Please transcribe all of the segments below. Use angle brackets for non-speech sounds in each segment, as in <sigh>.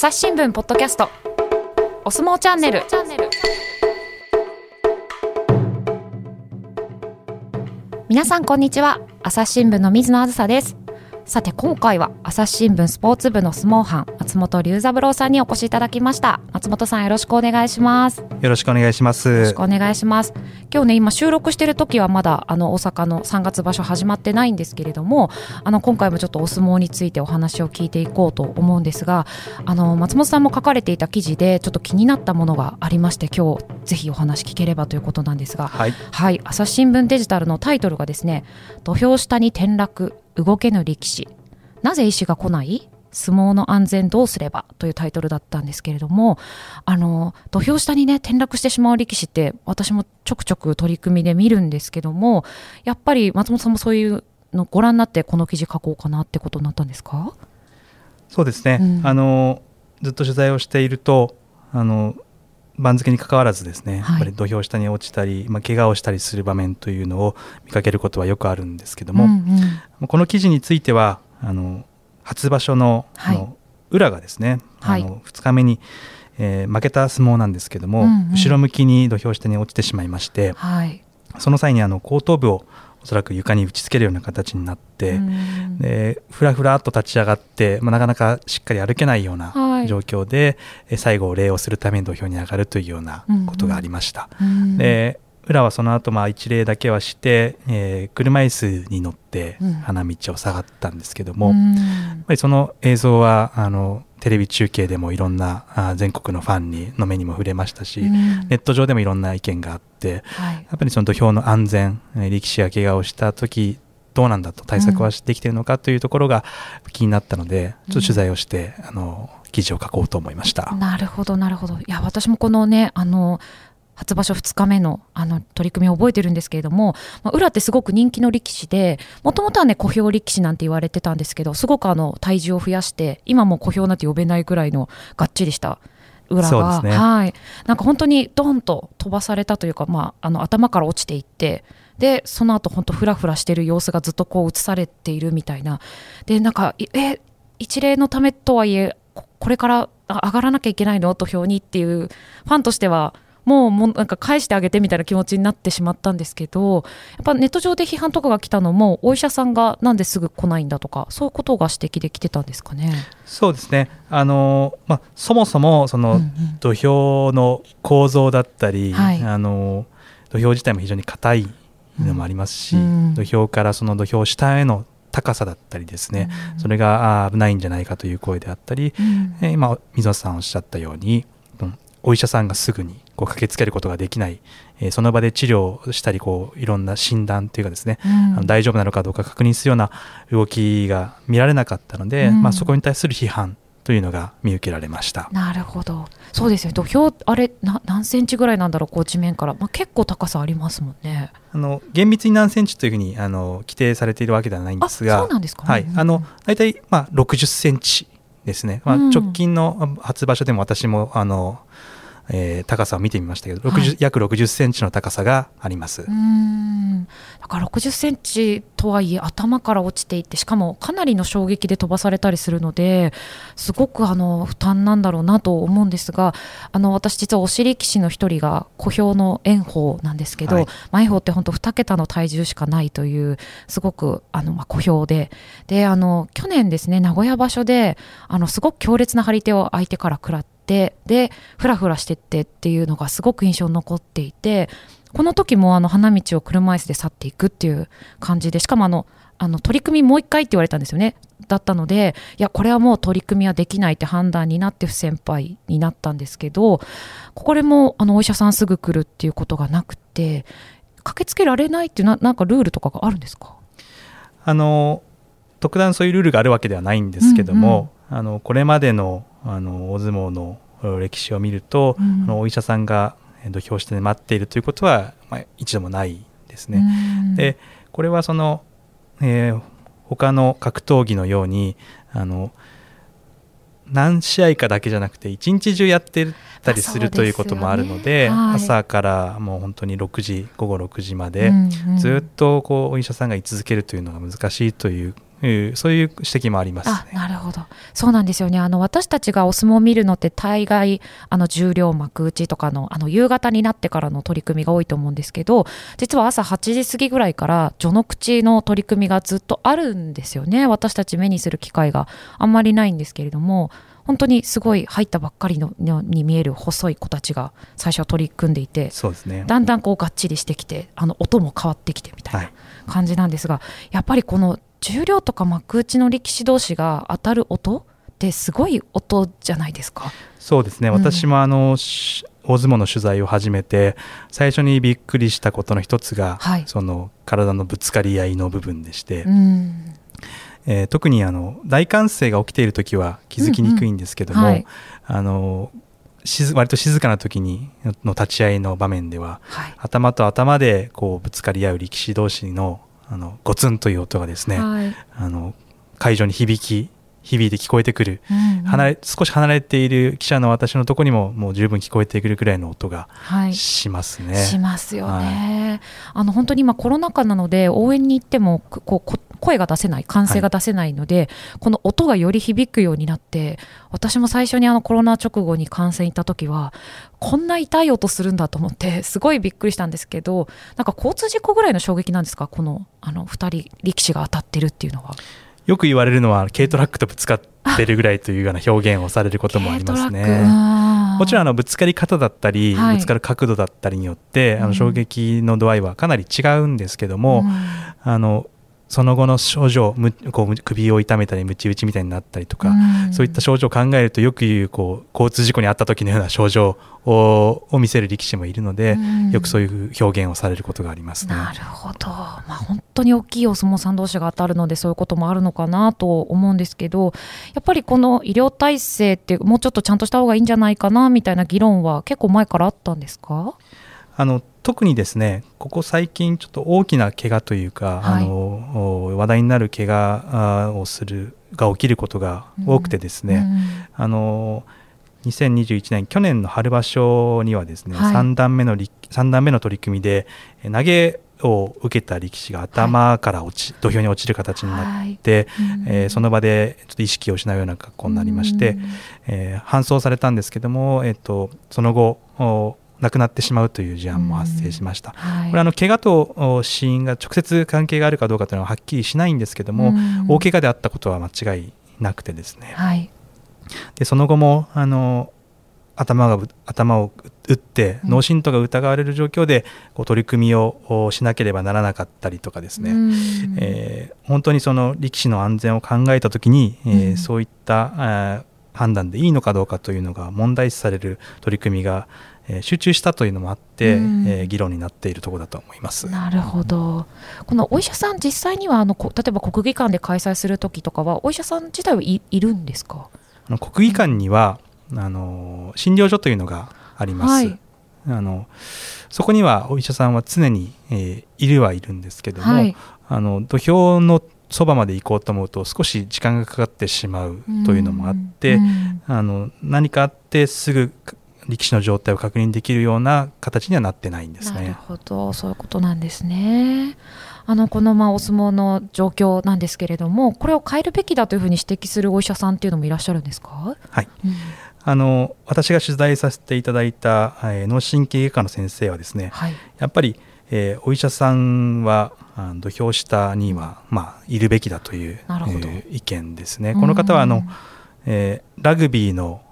朝日新聞ポッドキャスト。お相撲チャンネル。皆さんこんにちは。朝日新聞の水野あずさです。さて今回は朝日新聞スポーツ部の相撲班松本龍三郎さんにお越しいただきました。松本さんよろしくお願いします。よろしくお願いします。よろしくお願いします。今日ね今収録してる時はまだあの大阪の3月場所始まってないんですけれどもあの今回もちょっとお相撲についてお話を聞いていこうと思うんですがあの松本さんも書かれていた記事でちょっと気になったものがありまして今日ぜひお話聞ければということなんですが、はい、はい、朝日新聞デジタルのタイトルがですね土俵下に転落動けぬ力士。なぜ医師が来ない？相撲の安全どうすればというタイトルだったんですけれどもあの土俵下にね転落してしまう力士って私もちょくちょく取り組みで見るんですけどもやっぱり松本さんもそういうのご覧になってこの記事書こうかなってことになったんですか？そうですね、うん、あのずっと取材をしているとあの番付にかかわらずですね、はい、やっぱり土俵下に落ちたり、まあ、怪我をしたりする場面というのを見かけることはよくあるんですけども、うんうん、この記事についてはあの初場所の,、はい、の裏がですね、はい、あの2日目に、えー、負けた相撲なんですけども、うんうん、後ろ向きに土俵下に落ちてしまいまして、はい、その際にあの後頭部をおそらく床に打ちつけるような形になって、でふらふらっと立ち上がって、まあ、なかなかしっかり歩けないような状況で、はい、最後礼をするために土俵に上がるというようなことがありました。うん。うん、で宇良はその後まあ一礼だけはして、えー、車椅子に乗って花道を下がったんですけども、うん、やっぱりその映像はあのテレビ中継でもいろんなあ全国のファンにの目にも触れましたし、うん、ネット上でもいろんな意見があって、はい、やっぱりその土俵の安全力士が怪我をした時どうなんだと対策はできているのかというところが気になったので、ちょっと取材をして、あの記事を書こうと思いました。なるほどなるほど。いや私もこのねあの初場所2日目のあの取り組みを覚えてるんですけれども、まあ、浦ってすごく人気の力士でもともとはね小兵力士なんて言われてたんですけどすごくあの体重を増やして今も小兵なんて呼べないぐらいのがっちりした裏が、ね、はい。なんか本当にドンと飛ばされたというか、まあ、あの頭から落ちていってでその後本当フラフラしてる様子がずっとこう映されているみたいな。でなんかえ一例のためとはいえこれから上がらなきゃいけないの？土俵にっていうファンとしてはもうもなんか返してあげてみたいな気持ちになってしまったんですけどやっぱネット上で批判とかが来たのもお医者さんがなんですぐ来ないんだとかそういうことが指摘できてたんですかね。そうですね。あの、まあ、そもそもその土俵の構造だったり、うんうん、あの土俵自体も非常に硬いのもありますし、うん、土俵からその土俵下への高さだったりですね、うん、それが危ないんじゃないかという声であったり、うん、え今水野さんおっしゃったようにお医者さんがすぐにこう駆けつけることができない、えー、その場で治療したりこういろんな診断というかですね、うん、あの大丈夫なのかどうか確認するような動きが見られなかったので、うん、まあ、そこに対する批判というのが見受けられました。なるほど。そうですよ。土俵あれな何センチぐらいなんだろうこう地面から、まあ、結構高さありますもんね。あの厳密に何センチというふうにあの規定されているわけではないんですが。そうなんですか、ね、はい、あの大体、まあ、60センチですね、まあ、直近の初場所でも私もあのえー、高さを見てみましたけど、はい、約60センチの高さがあります。うん。だから60センチとはいえ頭から落ちていってしかもかなりの衝撃で飛ばされたりするのですごくあの負担なんだろうなと思うんですがあの私実はお尻騎士の一人が小兵の炎鵬なんですけど、はい、鵬って本当2桁の体重しかないというすごくあの、まあ、小兵で。であの去年ですね名古屋場所であのすごく強烈な張り手を相手から食らってってでふらふらしてってっていうのがすごく印象に残っていてこの時もあの花道を車椅子で去っていくっていう感じでしかもあのあの取り組みもう一回って言われたんですよね。だったのでいやこれはもう取り組みはできないって判断になって不先輩になったんですけどこれもあのお医者さんすぐ来るっていうことがなくて駆けつけられないっていうななんかルールとかがあるんですか？あの特段そういうルールがあるわけではないんですけども、うんうん、あのこれまでのあの大相撲の歴史を見ると、うん、あのお医者さんが土俵下で待っているということは、まあ、一度もないですね。うん、でこれはその、えー、他の格闘技のようにあの何試合かだけじゃなくて一日中やってたりするということもあるので、ね。はい、朝からもう本当に6時午後6時までずっとこうお医者さんが居続けるというのが難しいといういうそういう指摘もあります、ね、あなるほど。そうなんですよね。あの私たちがお相撲を見るのって大概あの重量幕内とかのあの夕方になってからの取り組みが多いと思うんですけど実は朝8時過ぎぐらいから序の口の取り組みがずっとあるんですよね。私たち目にする機会があんまりないんですけれども本当にすごい入ったばっかりのに見える細い子たちが最初は取り組んでいてそうです、ね、だんだんこうがっちりしてきてあの音も変わってきてみたいな感じなんですが、はい、やっぱりこの重量とか幕内の力士同士が当たる音ってすごい音じゃないですか？そうですね、うん、私もあの大相撲の取材を始めて最初にびっくりしたことの一つが、はい、その体のぶつかり合いの部分でして、うん、えー、特にあの大歓声が起きている時は気づきにくいんですけども、うんうん。はい、あの割と静かな時にの立ち合いの場面では、はい、頭と頭でこうぶつかり合う力士同士のあのゴツンという音がですね、はい、あの会場に響き響いて聞こえてくる、うんうん、離れ少し離れている記者の私のところにももう十分聞こえてくるくらいの音がしますね。はい、しますよね、はい、あの本当に今コロナ禍なので応援に行ってもこう声が出せない歓声が出せないので、はい、この音がより響くようになって私も最初にあのコロナ直後に観戦行った時はこんな痛い音するんだと思ってすごいびっくりしたんですけどなんか交通事故ぐらいの衝撃なんですか？このあの2人力士が当たってるっていうのは。よく言われるのは軽トラックとぶつかってるぐらいというような表現をされることもありますね。もちろんあのぶつかり方だったり、はい、ぶつかる角度だったりによって、あの衝撃の度合いはかなり違うんですけども、うん、あのその後の症状こう首を痛めたりムチ打ちみたいになったりとか、うん、そういった症状を考えるとよく言うこう交通事故に遭った時のような症状をを見せる力士もいるので、うん、よくそういう表現をされることがありますね。なるほど、まあ、本当に大きいお相撲さん同士が当たるのでそういうこともあるのかなと思うんですけどやっぱりこの医療体制ってもうちょっとちゃんとした方がいいんじゃないかなみたいな議論は結構前からあったんですか？あの特にですねここ最近ちょっと大きな怪我というか、はい、あの話題になる怪我をするが起きることが多くてですね、うんうん、あの2021年去年の春場所にはですね、はい、3段目の3段目の取り組みで投げを受けた力士が頭から落ち、はい、土俵に落ちる形になって、はい。えー、その場でちょっと意識を失うような格好になりまして、えー、搬送されたんですけども、えーとその後亡くなってしまうという事案も発生しました。はい、これあの怪我と死因が直接関係があるかどうかというのははっきりしないんですけども、大怪我であったことは間違いなくてですね。はい、でその後もあの頭が頭を打って脳震盪が疑われる状況でこう取り組みをしなければならなかったりとかですね、えー、本当にその力士の安全を考えた時に、えー、そういった判断でいいのかどうかというのが問題視される取り組みがえ集中したというのもあって、うん、えー、議論になっているところだと思います。なるほど、このお医者さん、実際にはあの例えば国技館で開催するときとかは、お医者さん自体はいいるんですか？あの国技館には、あの診療所というのがあります。はい、あのそこにはお医者さんは常に、えー、いるはいるんですけども、はい、あの土俵のそばまで行こうと思うと少し時間がかかってしまうというのもあって、うん。うん、あの何かあってすぐ力士の状態を確認できるような形にはなってないんですね。なるほど。そういうことなんですね。あのこのまあお相撲の状況なんですけれどもこれを変えるべきだというふうに指摘するお医者さんっていうのもいらっしゃるんですか、はい、うん、あの私が取材させていただいた、えー、脳神経外科の先生はですね、はい、やっぱり、えー、お医者さんは土俵下には、まあ、いるべきだという、えー、意見ですね。この方はあの、えー、ラグビーの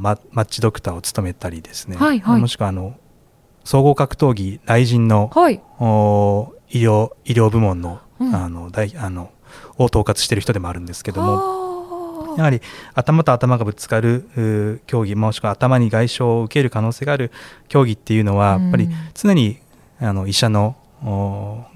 ママッチドクターを務めたりですね、はいはい、もしくはあの総合格闘技雷神の、はい、お医療医療部門の,、あの大あのを統括している人でもあるんですけどもやはり頭と頭がぶつかる競技もしくは頭に外傷を受ける可能性がある競技っていうのはやっぱり常にあの医者の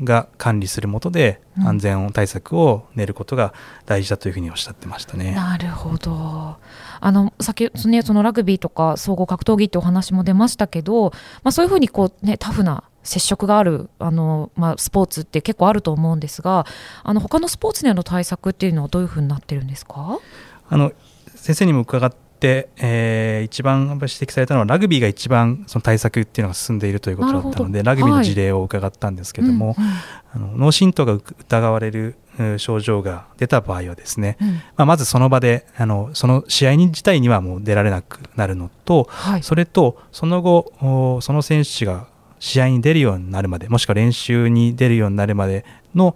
が管理するもとで安全対策を練ることが大事だというふうにおっしゃってましたね。なるほど。あの先そのそのラグビーとか総合格闘技ってお話も出ましたけど、まあ、そういうふうにこう、ね、タフな接触があるあの、まあ、スポーツって結構あると思うんですがあの他のスポーツでの対策っていうのはどういうふうになってるんですか？あの先生にも伺っ、えー、一番指摘されたのはラグビーが一番その対策っていうのが進んでいるということだったのでラグビーの事例を伺ったんですけども、はいうんうん、あの脳震盪が疑われる症状が出た場合はですね、うん、まあ、まずその場であのその試合に自体にはもう出られなくなるのと、はい、それとその後その選手が試合に出るようになるまでもしくは練習に出るようになるまでの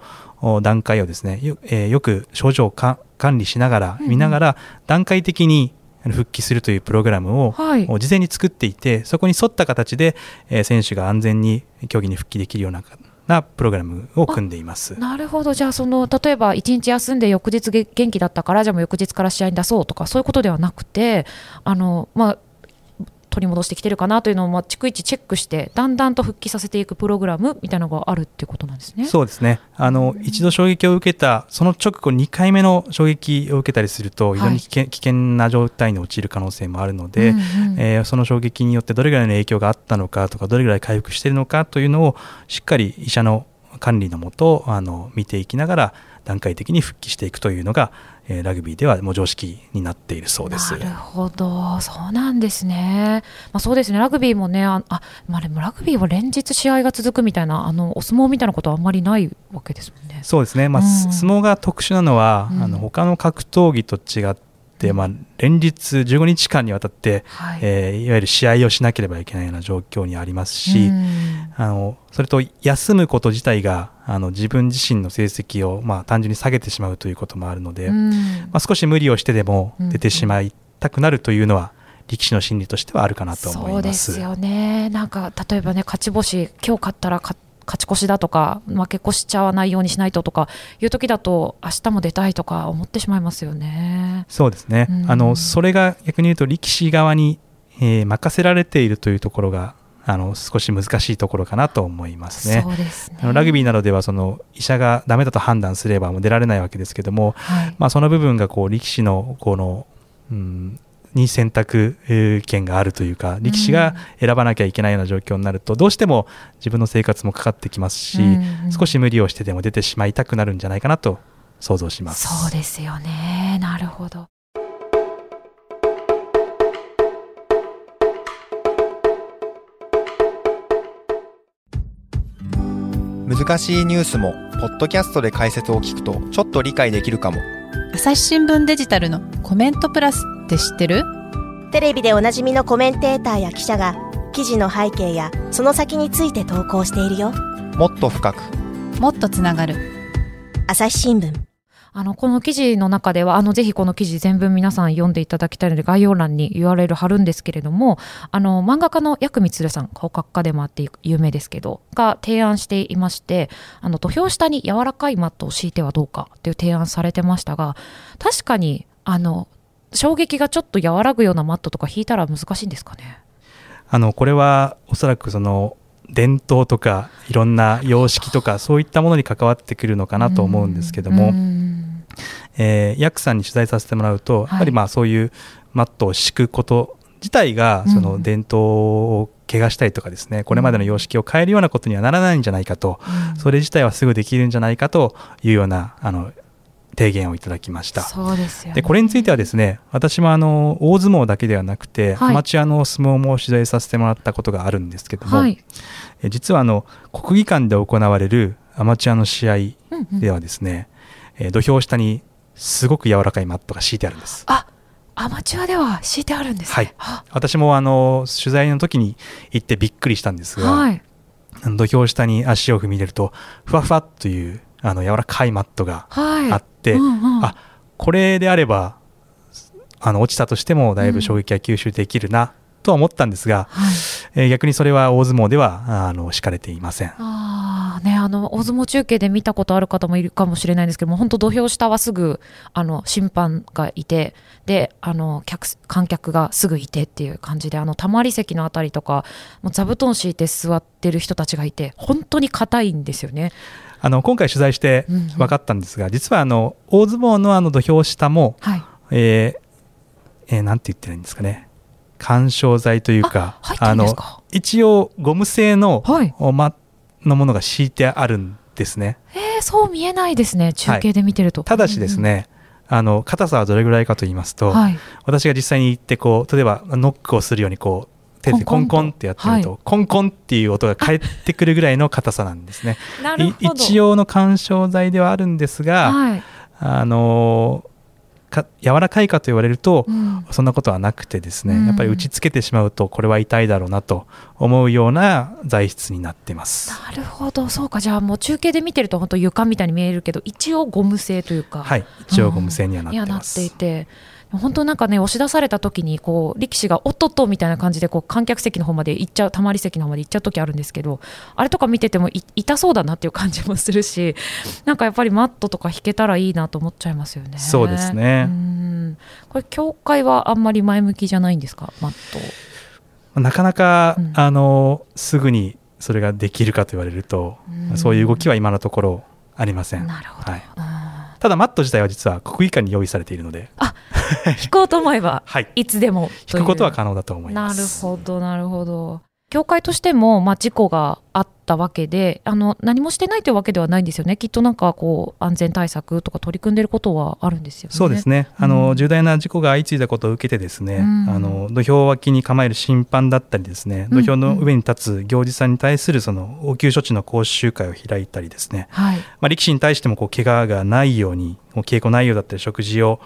段階をですねよ,、えー、よく症状を管理しながら見ながら段階的に復帰するというプログラムを事前に作っていて、そこに沿った形で選手が安全に競技に復帰できるようななプログラムを組んでいます。なるほど、じゃあその、例えば1日休んで翌日元気だったから、じゃあもう翌日から試合に出そうとか、そういうことではなくて、あのまあ、取り戻してきてるかなというのを、まあ、逐一チェックして、だんだんと復帰させていくプログラムみたいなのがあるっていうことなんですね。そうですね。あの、一度衝撃を受けた、その直後、2回目の衝撃を受けたりすると、非常に危険,、危険な状態に陥る可能性もあるので、うんうん、えー、その衝撃によってどれぐらいの影響があったのかとか、どれぐらい回復しているのかというのを、しっかり医者の管理のもとあの見ていきながら段階的に復帰していくというのが、えー、ラグビーではもう常識になっているそうです。なるほど。そうなんですね、まあ、そうですね。ラグビーもねああ、まあ、でもラグビーは連日試合が続くみたいなあのお相撲みたいなことはあんまりないわけですもんね。そうですね、まあ、うん、相撲が特殊なのは、うん、あの他の格闘技と違って、まあ、連日15日間にわたって、はい。えー、いわゆる試合をしなければいけないような状況にありますし、うん、あのそれと休むこと自体があの自分自身の成績を、まあ、単純に下げてしまうということもあるので、うん、まあ、少し無理をしてでも出てしまいたくなるというのは、力士の心理としてはあるかなと思います。そうですよね。なんか例えばね勝ち星今日勝ったら勝勝ち越しだとか負け越しちゃわないようにしないととかいう時だと明日も出たいとか思ってしまいますよね。そうですね、うん、あのそれが逆に言うと力士側に、えー、任せられているというところがあの少し難しいところかなと思いますね。すねあのラグビーなどではその医者がダメだと判断すればもう出られないわけですけども、はい、まあ、その部分がこう力士のこの、うん、に選択権があるというか力士が選ばなきゃいけないような状況になると、どうしても自分の生活もかかってきますし、少し無理をしてでも出てしまいたくなるんじゃないかなと想像します。そうですよね。なるほど。難しいニュースもポッドキャストで解説を聞くとちょっと理解できるかも朝日新聞デジタルのコメントプラスって知ってる？テレビでおなじみのコメンテーターや記者が記事の背景やその先について投稿しているよ。もっと深く。もっとつながる。朝日新聞あの、この記事の中では、あの、ぜひこの記事全文皆さん読んでいただきたいので、概要欄に URL 貼るんですけれども、あの、漫画家の薬光さん、顔角家でもあって有名ですけど、が提案していまして、あの、土俵下に柔らかいマットを敷いてはどうかっていう提案されてましたが、確かに、あの、衝撃がちょっと和らぐようなマットとか引いたら難しいんですかね？あのこれはおそらくその伝統とかいろんな様式とかそういったものに関わってくるのかなと思うんですけども、えー、ヤクさんに取材させてもらうと、やっぱりまあそういうマットを敷くこと自体がその伝統を怪我したりとかですね、これまでの様式を変えるようなことにはならないんじゃないかと、それ自体はすぐできるんじゃないかというようなあの提言をいただきました。そうですよ、ね、でこれについてはですね私もあの大相撲だけではなくて、はい、アマチュアの相撲も取材させてもらったことがあるんですけども、はい、え実はあの国技館で行われるアマチュアの試合ではですね、うんうん、え土俵下にすごく柔らかいマットが敷いてあるんです。あアマチュアでは敷いてあるんです、ね、はい、私もあの取材の時に行ってびっくりしたんですが、はい、土俵下に足を踏み入れるとふわふわというあの柔らかいマットがあって、はいうんうん、あこれであればあの落ちたとしてもだいぶ衝撃が吸収できるな、とは思ったんですが、はい、えー、逆にそれは大相撲ではあの敷かれていません。あね、あの大相撲中継で見たことある方もいるかもしれないんですけども本当土俵下はすぐあの審判がいてであの客観客がすぐいてっていう感じであのたまり席のあたりとかもう座布団敷いて座ってる人たちがいて本当に硬いんですよね。あの今回取材して分かったんですが、うんうん、実はあの大相撲のあの土俵下も、はい、えー、えー、なんて言ってるんですかね。緩衝材というかあの一応ゴム製の、はい、ま、のものが敷いてあるんですね。えー、そう見えないですね中継で見てると。はい、ただしですね、うんうん、あの硬さはどれぐらいかと言いますと、はい、私が実際に行ってこう例えばノックをするようにこう手でコンコンってやってると、はい、コンコンっていう音が返ってくるぐらいの硬さなんですね。<laughs> 一応の緩衝材ではあるんですが、はい、あのか柔らかいかと言われると、うん、そんなことはなくてですね、うん、やっぱり打ちつけてしまうとこれは痛いだろうなと思うような材質になってます。なるほど。そうか。じゃあもう中継で見てると本当床みたいに見えるけど一応ゴム製というか。はい。一応ゴム製にはなってます、うん、なっていて本当なんかね押し出された時にこう力士がおっとっとみたいな感じでこう観客席の方まで行っちゃうたまり席の方まで行っちゃう時あるんですけどあれとか見てても痛そうだなっていう感じもするし <laughs> なんかやっぱりマットとか引けたらいいなと思っちゃいますよね。そうですね。これ協会はあんまり前向きじゃないんですか？マット。なかなか、うん、あのすぐにそれができるかと言われると、うそういう動きは今のところありません。なるほど、はいただマット自体は実は国技館に用意されているので。あ <laughs> 引こうと思えば、はい、いつでも引くことは可能だと思います。なるほどなるほど協会としても、まあ、事故があったわけであの何もしてないというわけではないんですよね。きっとなんかこう安全対策とか取り組んでいることはあるんですよね。そうですね。あの、うん、重大な事故が相次いだことを受けてですね、うん、あの土俵脇に構える審判だったりですね土俵の上に立つ行司さんに対するその応急処置の講習会を開いたりですね、はい。まあ、力士に対してもこう怪我がないように稽古内容だったり食事を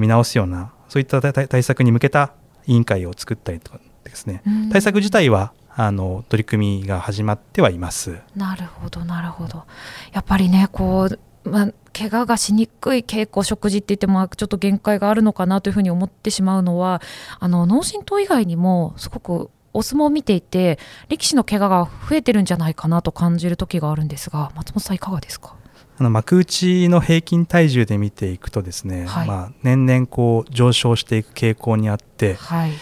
見直すようなそういった対策に向けた委員会を作ったりとかですね、対策自体はあの取り組みが始まってはいます。なるほどなるほど。やっぱりねこう、まあ、怪我がしにくい稽古食事って言ってもちょっと限界があるのかなというふうに思ってしまうのはあの脳震盪以外にもすごくお相撲を見ていて力士の怪我が増えてるんじゃないかなと感じる時があるんですが松本さんいかがですか？あの幕内の平均体重で見ていくとですね、はい、まあ、年々こう上昇していく傾向にあって、はい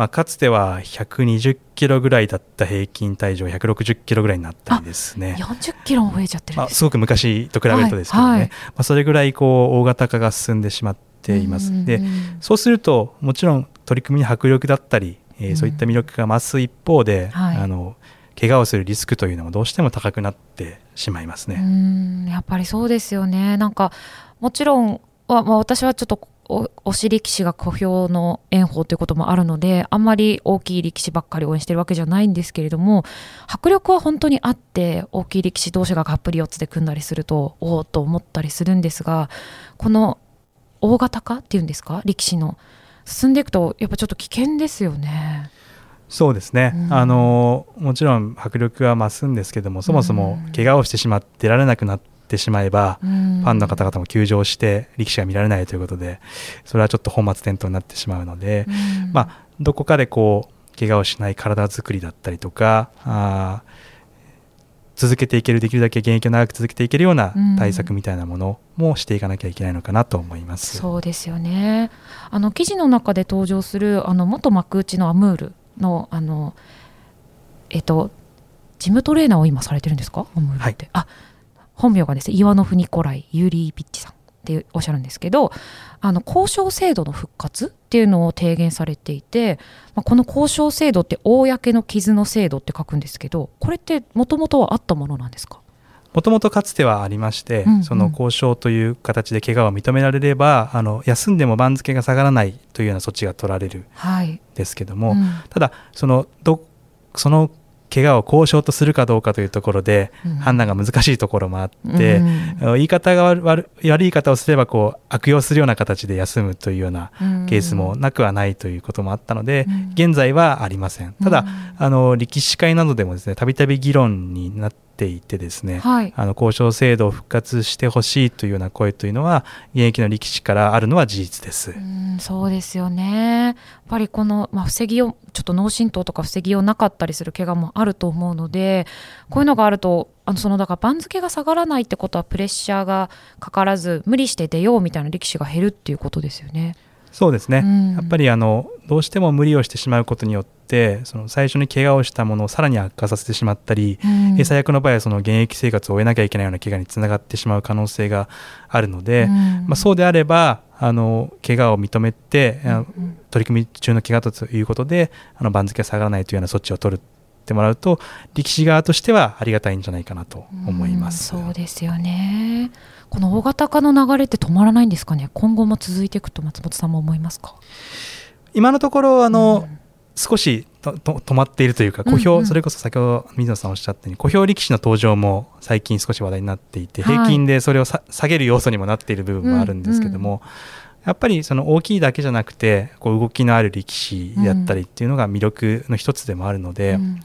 まあ、かつては120キロぐらいだった平均体重が160キロぐらいになったりですね。40キロも増えちゃってるまあ、すごく昔と比べるとですけどね、はいはい、まあ、それぐらいこう大型化が進んでしまっています、でそうするともちろん取り組みに迫力だったり、えー、そういった魅力が増す一方で、はい、あの怪我をするリスクというのもどうしても高くなってしまいますね。やっぱりそうですよね。なんかもちろんまあ、私はちょっと推し力士が小兵の炎鵬ということもあるのであんまり大きい力士ばっかり応援してるわけじゃないんですけれども迫力は本当にあって大きい力士同士ががっぷり四つで組んだりするとおおと思ったりするんですがこの大型化っていうんですか？力士の。進んでいくとやっぱちょっと危険ですよね。そうですね、うん、あのもちろん迫力は増すんですけどもそもそも怪我をしてしまって出られなくなってしまえば、ファンの方々も休場して力士が見られないということでそれはちょっと本末転倒になってしまうので、まあ、どこかでこう怪我をしない体づくりだったりとかあ続けていけるできるだけ現役を長く続けていけるような対策みたいなものもしていかなきゃいけないのかなと思います。そうですよね。あの記事の中で登場するあの元幕内のアムールのあのえっとジムトレーナーを今されてるんですか？はい、あ本名がですね岩のニコライユーリー・ピッチさんっておっしゃるんですけどあの交渉制度の復活っていうのを提言されていて、まあ、この交渉制度って公の傷の制度って書くんですけどこれってもともとはあったものなんですか？もともとかつてはありまして、うんうん、その交渉という形で怪我を認められればあの休んでも番付が下がらないというような措置が取られるんですけども、はいうん、ただそのどその怪我を交渉とするかどうかというところで判断が難しいところもあって、うん、言い方が悪悪い言い方をすればこう悪用するような形で休むというようなケースもなくはないということもあったので、うん、現在はありません。ただ、あの力士会などでもですねたびたび議論になってていてですね、はい、あの交渉制度を復活してほしいというような声というのは現役の力士からあるのは事実です。うんそうですよねやっぱりこの、まあ、防ぎようちょっと脳震盪とか防ぎようなかったりする怪我もあると思うのでこういうのがあるとあのそのだから番付が下がらないってことはプレッシャーがかからず無理して出ようみたいな力士が減るっていうことですよね。そうですね、うん、やっぱりあのどうしても無理をしてしまうことによってその最初に怪我をしたものをさらに悪化させてしまったり、うん、最悪の場合はその現役生活を終えなきゃいけないような怪我につながってしまう可能性があるので、うん、まあ、そうであればあの怪我を認めて、取り組み中の怪我ということであの番付が下がらないというような措置を取るってもらうと力士側としてはありがたいんじゃないかなと思います。そうですよねこの大型化の流れって止まらないんですかね？今後も続いていくと松本さんも思いますか？今のところあの、うん、少しとと止まっているというか小兵、うん。うん、それこそ先ほど水野さんおっしゃったように小兵力士の登場も最近少し話題になっていて、平均でそれを下げる要素にもなっている部分もあるんですけども、うんうん。やっぱりその大きいだけじゃなくてこう動きのある力士であったりっていうのが魅力の一つでもあるので、うん、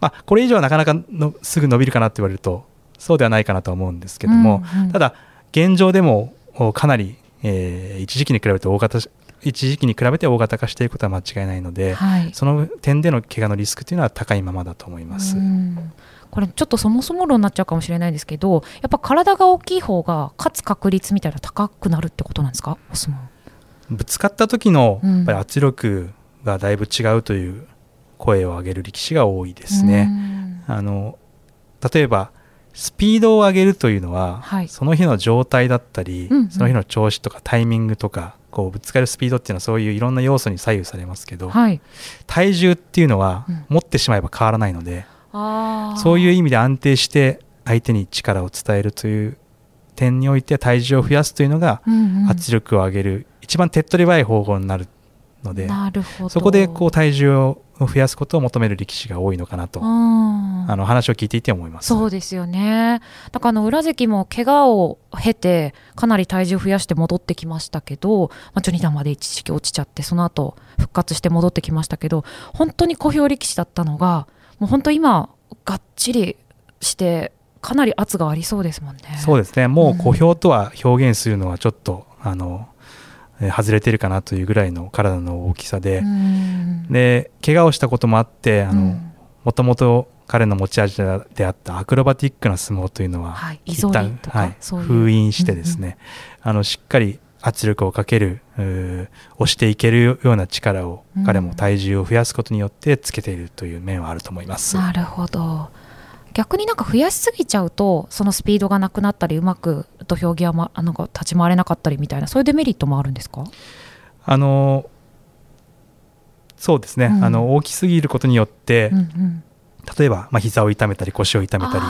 まあ、これ以上はなかなかのすぐ伸びるかなって言われるとそうではないかなと思うんですけども、うんうん、ただ現状でもかなり、えー、一時期に比べて大型一時期に比べて大型化していくことは間違いないので、はい、その点での怪我のリスクというのは高いままだと思います。これちょっとそもそも論になっちゃうかもしれないんですけどやっぱ体が大きい方が勝つ確率みたいな高くなるってことなんですか？ぶつかった時のやっぱり圧力がだいぶ違うという声を上げる力士が多いですね。あの例えばスピードを上げるというのは、はい、その日の状態だったり、うんうん、その日の調子とかタイミングとかこうぶつかるスピードっていうのはそういういろんな要素に左右されますけど、はい、体重っていうのは持ってしまえば変わらないので、うん、そういう意味で安定して相手に力を伝えるという点において体重を増やすというのが圧力を上げる一番手っ取り早い方法になるのでそこでこう体重を増やすことを求める力士が多いのかなと、あの話を聞いていて思います。そうですよね。だからあの裏関も怪我を経てかなり体重増やして戻ってきましたけど、まあ、序二段まで一時期落ちちゃってその後復活して戻ってきましたけど本当に小兵力士だったのがもう本当今がっちりしてかなり圧がありそうですもんね。そうですね。もう小兵とは表現するのはちょっと、うん、あの外れてるかなというぐらいの体の大きさで、で怪我をしたこともあってあの、もともと彼の持ち味であったアクロバティックな相撲というのは、はい、一旦はい、封印してですね、うんうん、あのしっかり圧力をかける押していけるような力を、彼も体重を増やすことによってつけているという面はあると思います。なるほど逆になんか増やしすぎちゃうとそのスピードがなくなったりうまく土俵際まなんか立ち回れなかったりみたいなそういうデメリットもあるんですか？あのそうですね、うん、あの大きすぎることによって、うんうん、例えば、まあ、膝を痛めたり腰を痛めたり、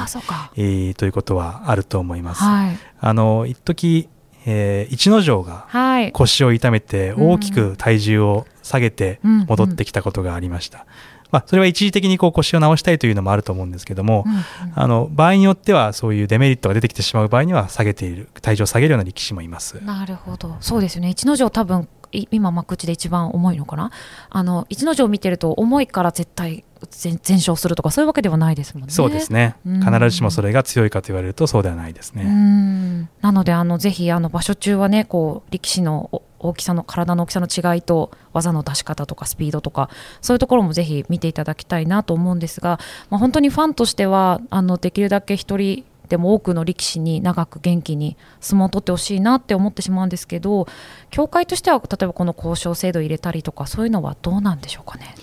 えー、ということはあると思います。はい、あの一時えー、逸ノ城が腰を痛めて大きく体重を下げて戻ってきたことがありました。まあ、それは一時的にこう腰を治したいというのもあると思うんですけども、うんうん、あの場合によってはそういうデメリットが出てきてしまう場合には下げている体重を下げるような力士もいます。なるほど。そうですよね。逸ノ城多分今幕内で一番重いのかな。あの逸ノ城を見てると重いから絶対全勝するとかそういうわけではないですもんね。そうですね。必ずしもそれが強いかと言われるとそうではないですね。なのであのぜひあの場所中はねこう力士の大きさの体の大きさの違いと技の出し方とかスピードとかそういうところもぜひ見ていただきたいなと思うんですが、まあ、本当にファンとしてはあのできるだけ一人でも多くの力士に長く元気に相撲を取ってほしいなって思ってしまうんですけど協会としては例えばこの交渉制度を入れたりとかそういうのはどうなんでしょうかね。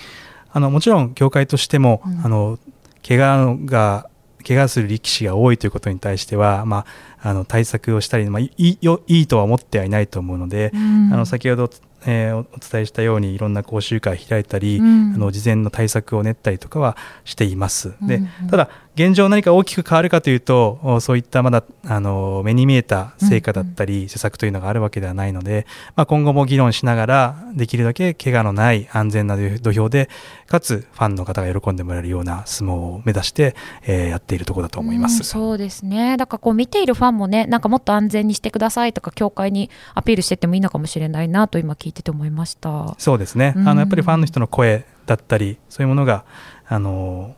あのもちろん協会としても、うん、あの怪我が怪我する力士が多いということに対しては、まあ、あの対策をしたり、まあ、いいいいとは思ってはいないと思うので、うん、あの先ほどえー、お伝えしたようにいろんな講習会開いたり、うん、あの事前の対策を練ったりとかはしています。で、ただ現状何か大きく変わるかというとそういったまだあの目に見えた成果だったり、施策というのがあるわけではないので、まあ、今後も議論しながらできるだけ怪我のない安全な土俵でかつファンの方が喜んでもらえるような相撲を目指して、えー、やっているところだと思います、うん、そうですね。だからこう見ているファンもねなんかもっと安全にしてくださいとか協会にアピールしていってもいいのかもしれないなと今聞いてて思いました。そうですね、うん、あのやっぱりファンの人の声だったりそういうものがあの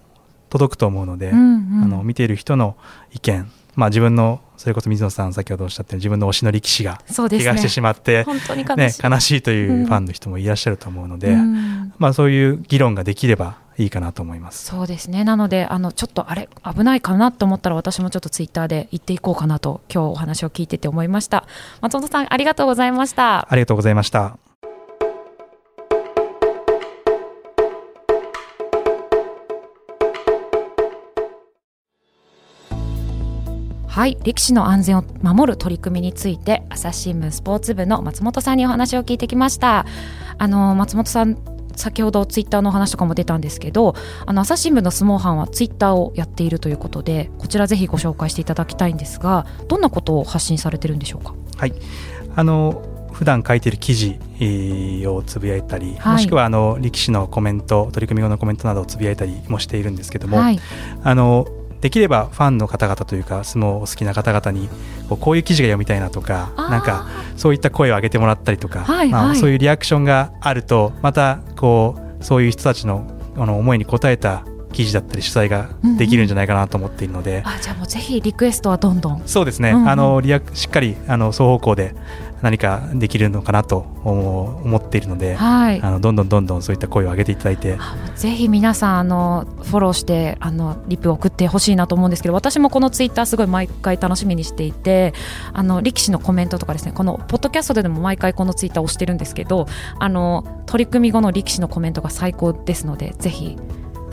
届くと思うので、うんうん、あの見ている人の意見、まあ、自分のそれこそ水野さん先ほどおっしゃった自分の推しの力士が怪我してしまって、ねね、悲しいというファンの人もいらっしゃると思うので、うん、まあ、そういう議論ができればいいかなと思います。そうですね。なのであのちょっとあれ危ないかなと思ったら私もちょっとツイッターで言っていこうかなと今日お話を聞いてて思いました。松本さんありがとうございました。ありがとうございましたはい。力士の安全を守る取り組みについて朝日新聞スポーツ部の松本さんにお話を聞いてきました。あの松本さん先ほどツイッターの話とかも出たんですけどあの朝日新聞の相撲班はツイッターをやっているということでこちらぜひご紹介していただきたいんですがどんなことを発信されてるんでしょうか？はい。あの普段書いている記事、をつぶやいたり、はい、もしくはあの力士のコメント取り組み後のコメントなどをつぶやいたりもしているんですけども、はい、あのできればファンの方々というか相撲を好きな方々にこういう記事が読みたいなとかなんかそういった声を上げてもらったりとか、はいはい、まあ、そういうリアクションがあるとまたこうそういう人たちのあの思いに応えた記事だったり取材ができるんじゃないかなと思っているので、うんうん、あじゃあもうぜひリクエストはどんどん。そうですね、うんうん、あのリアしっかりあの双方向で何かできるのかなと思っているので、はい、あのどんどんどんどんそういった声を上げていただいて。ぜひ皆さんあのフォローしてあのリプを送ってほしいなと思うんですけど私もこのツイッターすごい毎回楽しみにしていてあの力士のコメントとかですねこのポッドキャストでも毎回このツイッターを押してるんですけどあの取り組み後の力士のコメントが最高ですのでぜひ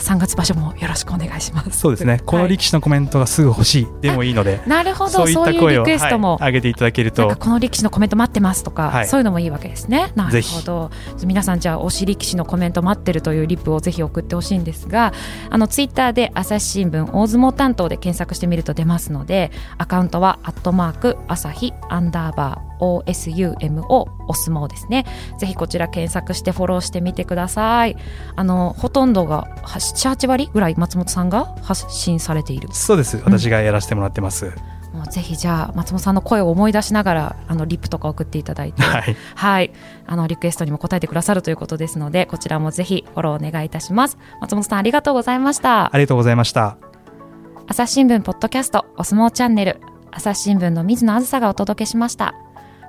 3月場所もよろしくお願いします。そうですね、この力士のコメントがすぐ欲しいでもいいのでなるほど。そういった声をリクエストも、はい、上げていただけると。この力士のコメント待ってますとか、はい、そういうのもいいわけですね。なるほど。皆さんじゃあ推し力士のコメント待ってるというリップをぜひ送ってほしいんですがあのツイッターで朝日新聞大相撲担当で検索してみると出ますのでアカウントはアットマーク朝日アンダーバー OSUMO お相撲ですね。ぜひこちら検索してフォローしてみてください。あのほとんどが78割ぐらい松本さんが発信されている。そうです。私がやらせてもらってます、うん、もうぜひじゃあ松本さんの声を思い出しながらあのリップとか送っていただいて、はい、はい、あのリクエストにも答えてくださるということですのでこちらもぜひフォローお願いいたします。松本さんありがとうございました。ありがとうございました。朝日新聞ポッドキャストお相撲チャンネル。朝日新聞の水野あずさがお届けしました